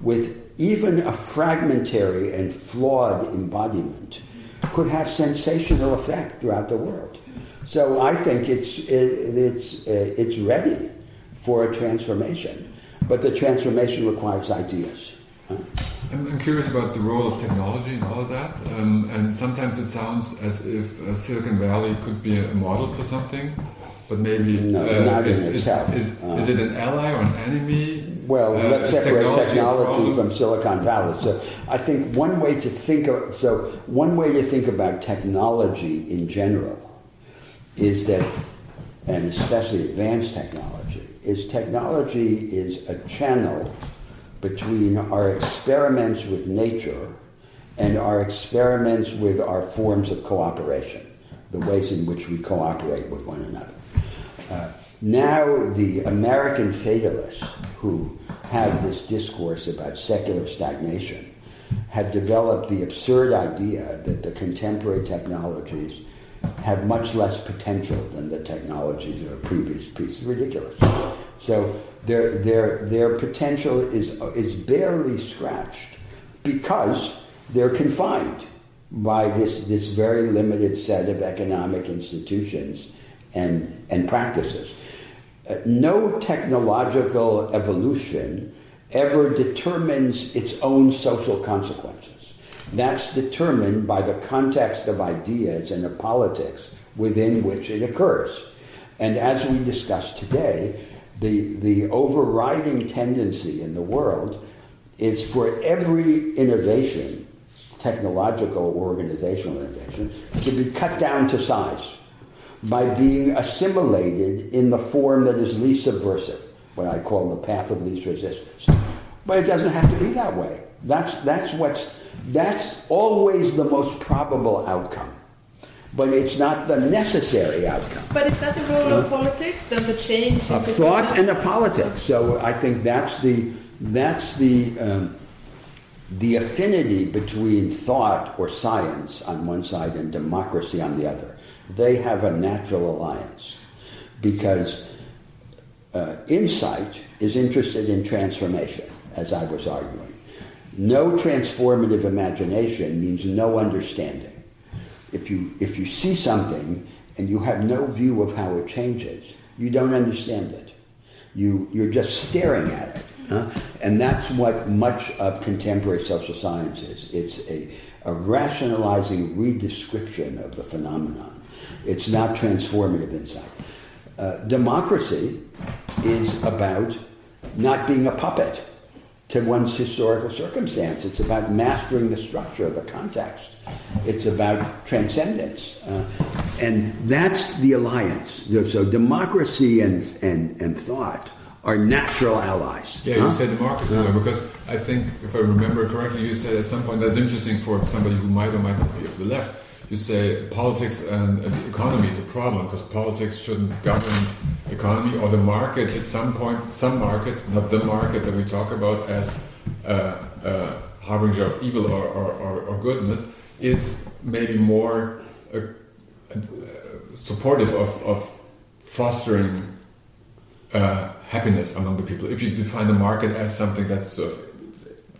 with even a fragmentary and flawed embodiment could have sensational effect throughout the world. So I think it's, it, it's, uh, it's ready for a transformation, but the transformation requires ideas. huh? I'm, I'm curious about the role of technology and all of that. Um, and sometimes it sounds as if uh, Silicon Valley could be a model for something, but maybe No, uh, not in is, is, itself. is, Uh, is it an ally or an enemy? Well, Uh, let's separate a technology from Silicon Valley. So I think one way to think of so one way to think about technology in general is that, and especially advanced technology, is technology is a channel between our experiments with nature and our experiments with our forms of cooperation, the ways in which we cooperate with one another. Uh, now, the American fatalists who have this discourse about secular stagnation have developed the absurd idea that the contemporary technologies have much less potential than the technologies of a previous piece. It's ridiculous. So their, their, their potential is, is barely scratched because they're confined by this, this very limited set of economic institutions and, and practices. No technological evolution ever determines its own social consequences. That's determined by the context of ideas and the politics within which it occurs. And as we discussed today, the, the overriding tendency in the world is for every innovation, technological or organizational innovation, to be cut down to size by being assimilated in the form that is least subversive, what I call the path of least resistance. But it doesn't have to be that way. That's, that's, what's, that's always the most probable outcome. But it's not the necessary outcome. But is that the role of politics, then the change of thought and of politics? So I think that's the that's the um, the affinity between thought or science on one side and democracy on the other. They have a natural alliance because uh, insight is interested in transformation, as I was arguing. No transformative imagination means no understanding. If you, if you see something and you have no view of how it changes, you don't understand it. You, you're just staring at it. Huh? And that's what much of contemporary social science is. It's a, a rationalizing redescription of the phenomenon. It's not transformative insight. Uh, democracy is about not being a puppet to one's historical circumstance. It's about mastering the structure, of the context. It's about transcendence. Uh, and that's the alliance. So democracy and, and, and thought are natural allies. Yeah, huh? you said democracy, because I think, if I remember correctly, you said at some point that's interesting for somebody who might or might not be of the left. You say politics and, the economy is a problem because politics shouldn't govern economy or the market at some point, some market, not the market that we talk about as a, a harbinger of evil or, or, or, or, goodness, is maybe more uh, uh, supportive of, of fostering uh, happiness among the people. If you define the market as something that's sort of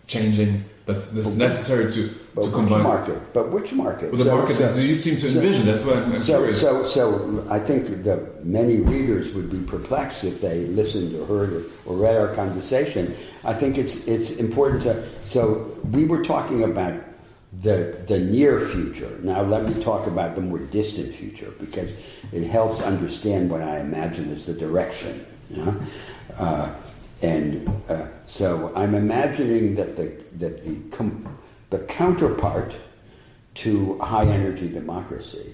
changing, that's, that's necessary to, but to which combine. market? But which market? Well, the so, market so, that you seem to envision. So, that's what I'm, I'm so, curious. So, so I think that many readers would be perplexed if they listened or heard or, or read our conversation. I think it's it's important to. So we were talking about the the near future. Now let me talk about the more distant future because it helps understand what I imagine is the direction. You know? Uh, and uh, so I'm imagining that the that the com- the counterpart to high energy democracy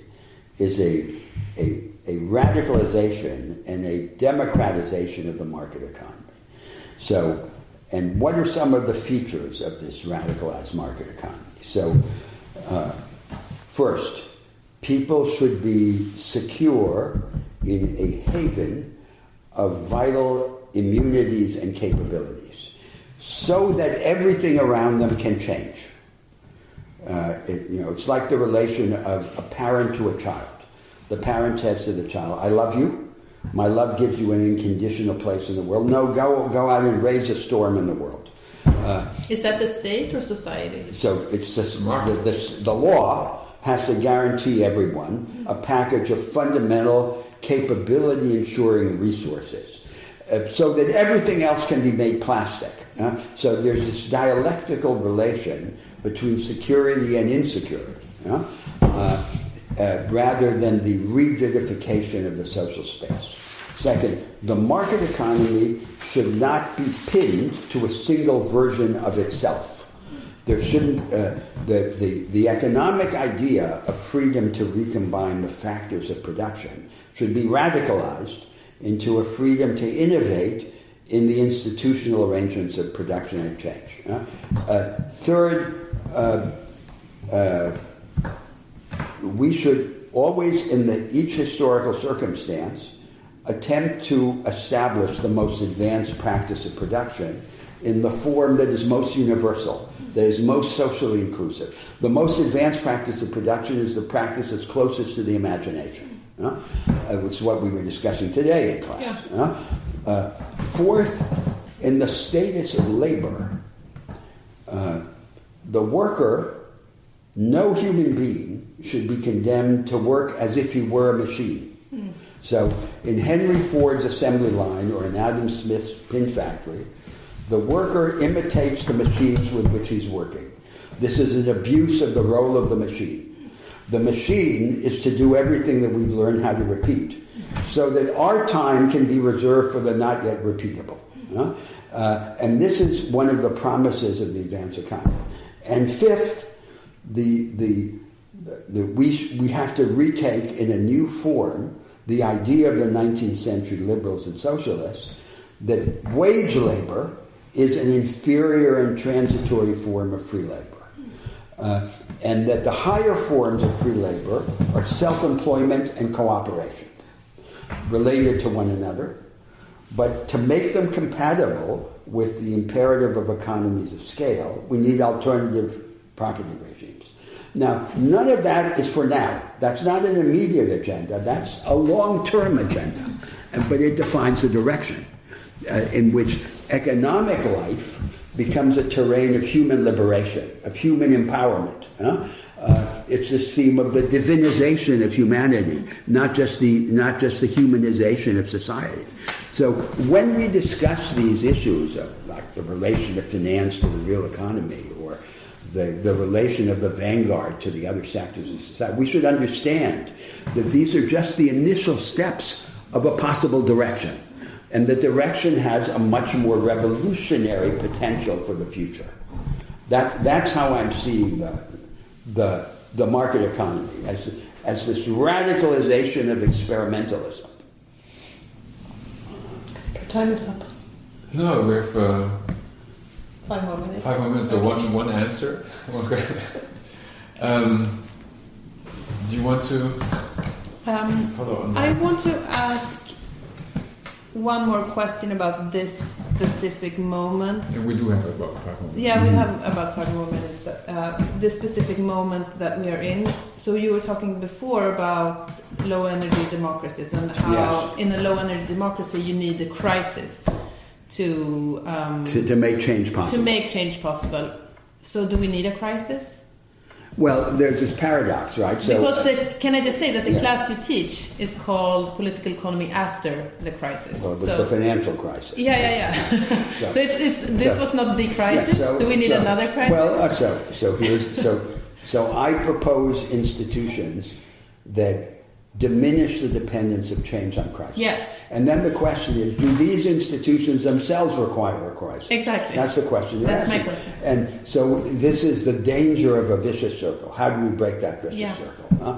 is a, a a radicalization and a democratization of the market economy. So, and what are some of the features of this radicalized market economy? So, uh, first, people should be secure in a haven of vital immunities and capabilities so that everything around them can change. Uh, it, you know, it's like the relation of a parent to a child. The parent says to the child, I love you. My love gives you an unconditional place in the world. No, go, go out and raise a storm in the world. Uh, Is that the state or society? So it's just the, the, the law has to guarantee everyone a package of fundamental capability ensuring resources so that everything else can be made plastic. Uh, so there's this dialectical relation between security and insecurity, uh, uh, rather than the rigidification of the social space. Second, the market economy should not be pinned to a single version of itself. There shouldn't uh, the, the the economic idea of freedom to recombine the factors of production should be radicalized into a freedom to innovate in the institutional arrangements of production and change. Uh, third, uh, uh, we should always, in the, each historical circumstance, attempt to establish the most advanced practice of production in the form that is most universal, that is most socially inclusive. The most advanced practice of production is the practice that's closest to the imagination, uh, which is what we were discussing today in class. Yeah. Uh, fourth, in the status of labor, uh, the worker, no human being should be condemned to work as if he were a machine. So, in Henry Ford's assembly line or in Adam Smith's pin factory, the worker imitates the machines with which he's working. This is an abuse of the role of the machine. The machine is to do everything that we've learned how to repeat, so that our time can be reserved for the not yet repeatable. Uh, and this is one of the promises of the advanced economy. And fifth, the, the, the, we, we have to retake in a new form the idea of the 19th century liberals and socialists that wage labor is an inferior and transitory form of free labor. Uh, and that the higher forms of free labor are self employment and cooperation, related to one another, but to make them compatible with the imperative of economies of scale, we need alternative property regimes. Now, none of that is for now. That's not an immediate agenda. That's a long-term agenda, but it defines the direction uh, in which economic life becomes a terrain of human liberation, of human empowerment. huh? Uh, it's this theme of the divinization of humanity, not just the not just the humanization of society. So when we discuss these issues, of, like the relation of finance to the real economy, or the, the relation of the vanguard to the other sectors of society, we should understand that these are just the initial steps of a possible direction. And the direction has a much more revolutionary potential for the future. That's, that's how I'm seeing the, the, the market economy, as, as this radicalization of experimentalism. Your time is up. No, we have uh, Five more minutes. five more minutes. So one one answer. One question. um, do you want to Um, follow on? I want to ask one more question about this specific moment. Yeah, we do have about five more. Yeah, we have about five more minutes. Uh, this specific moment that we are in. So you were talking before about low energy democracies and how Yes. in a low energy democracy you need a crisis to um, To, to make change possible. to make change possible. So do we need a crisis? Well, there's this paradox, right? So, because the, can I just say that the Yeah. class you teach is called political economy after the crisis. well, with so, the financial crisis. yeah, yeah, yeah. So- so it's, it's, this so- was not the Yeah, crisis. so- do we need another crisis? Well, uh, so so here's so so I propose institutions that diminish the dependence of change on crisis. Yes. And then the question is, do these institutions themselves require a crisis? Exactly. That's the question you're That's my question. And so this is the danger of a vicious circle. How do we break that vicious Yeah. circle? huh?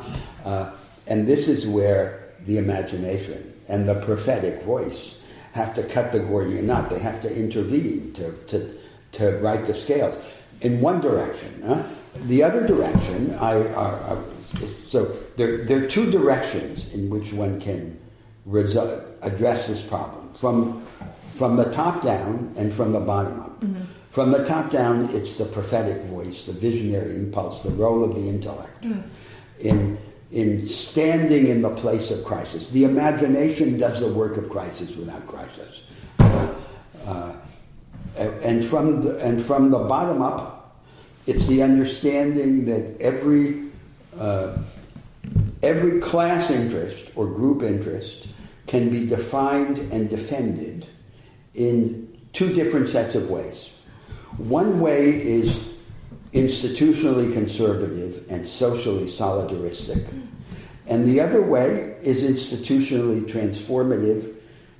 Uh, and this is where the imagination and the prophetic voice have to cut the Gordian knot. They have to intervene to, to, to right the scales in one direction. huh? The other direction, I, I, I, so there, there are two directions in which one can address this problem from, from the top down and from the bottom up. From the top down, it's the prophetic voice, the visionary impulse, the role of the intellect in, in standing in the place of crisis. The imagination does the work of crisis without crisis. Uh, uh, and, from the, and from the bottom up, it's the understanding that every uh, every class interest or group interest can be defined and defended in two different sets of ways. One way is institutionally conservative and socially solidaristic, and the other way is institutionally transformative,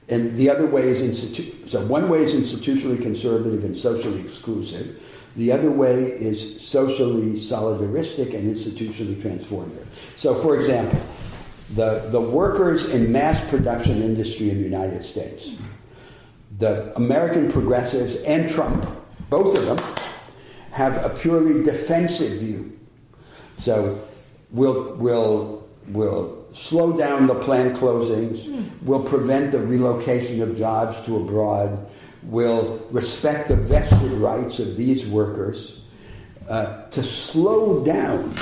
and the other way is institu- so one way is institutionally conservative and socially exclusive. The other way is socially solidaristic and institutionally transformative. So, for example, the, the workers in mass production industry in the United States, the American progressives and Trump, both of them, have a purely defensive view. So we'll, we'll, we'll slow down the plant closings, hmm. we'll prevent the relocation of jobs to abroad, will respect the vested rights of these workers uh, to slow down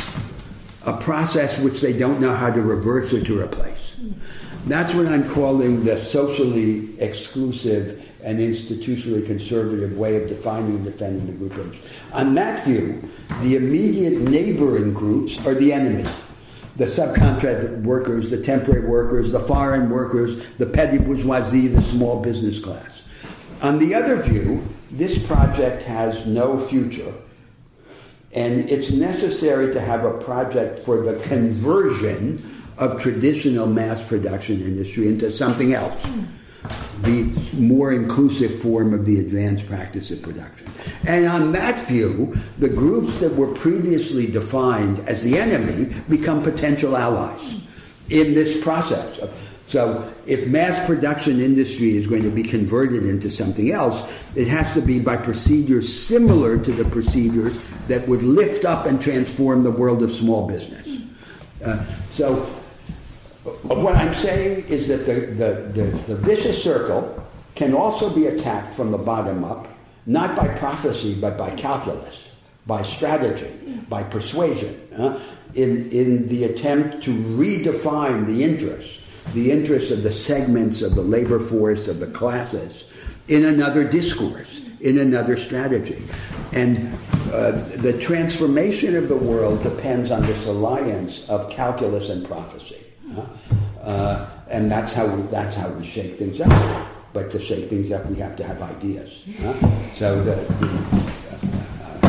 a process which they don't know how to reverse or to replace. That's what I'm calling the socially exclusive and institutionally conservative way of defining and defending the group. On that view, the immediate neighboring groups are the enemy. The subcontract workers, the temporary workers, the foreign workers, the petty bourgeoisie, the small business class. On the other view, this project has no future and it's necessary to have a project for the conversion of traditional mass production industry into something else. The more inclusive form of the advanced practice of production. And on that view, the groups that were previously defined as the enemy become potential allies in this process. So, if mass production industry is going to be converted into something else, it has to be by procedures similar to the procedures that would lift up and transform the world of small business. Uh, so, what I'm saying is that the, the, the, the, vicious circle can also be attacked from the bottom up, not by prophecy, but by calculus, by strategy, by persuasion, uh, in, in the attempt to redefine the interests the interests of the segments of the labor force, of the classes, in another discourse, in another strategy. And uh, the transformation of the world depends on this alliance of calculus and prophecy. Uh, and that's how, we, that's how we shake things up. But to shake things up, we have to have ideas. So the, the, uh,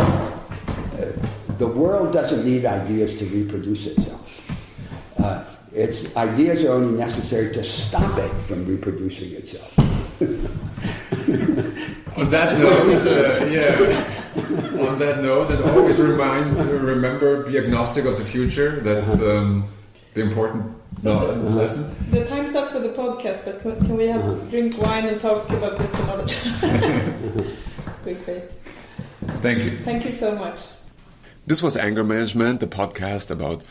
uh, the world doesn't need ideas to reproduce itself. Its ideas are only necessary to stop it from reproducing itself. on that note, uh, yeah. On that note, and always remind, remember, be agnostic of the future. That's uh-huh. um, the important so the, uh-huh. lesson. The time's up for the podcast, but can, can we have uh-huh. drink wine and talk about this another time? great, great. Thank you. Thank you so much. This was Anger Management, the podcast about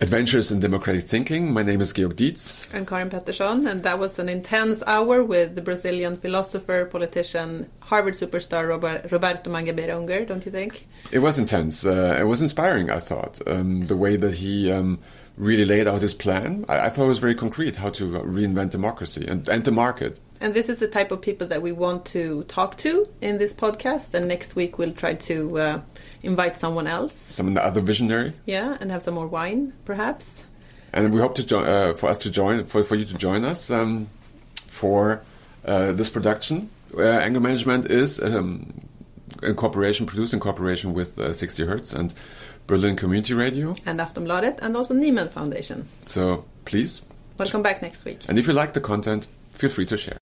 Adventures in Democratic Thinking. My name is Georg Diez. I'm Karin Pettersson, and that was an intense hour with the Brazilian philosopher, politician, Harvard superstar Roberto Mangabeira Unger, don't you think? It was intense. Uh, it was inspiring, I thought. Um, the way that he um, really laid out his plan, I, I, thought it was very concrete how to reinvent democracy and, and the market. And this is the type of people that we want to talk to in this podcast. And next week we'll try to uh, invite someone else, some other visionary. Yeah, and have some more wine, perhaps. And we hope to join uh, for us to join for for you to join us um, for uh, this production. Uh, Anger Management is um, in cooperation, produced in cooperation with uh, 60 Hertz and Berlin Community Radio and Aftonbladet, and also Nieman Foundation. So please welcome back next week. And if you like the content, feel free to share.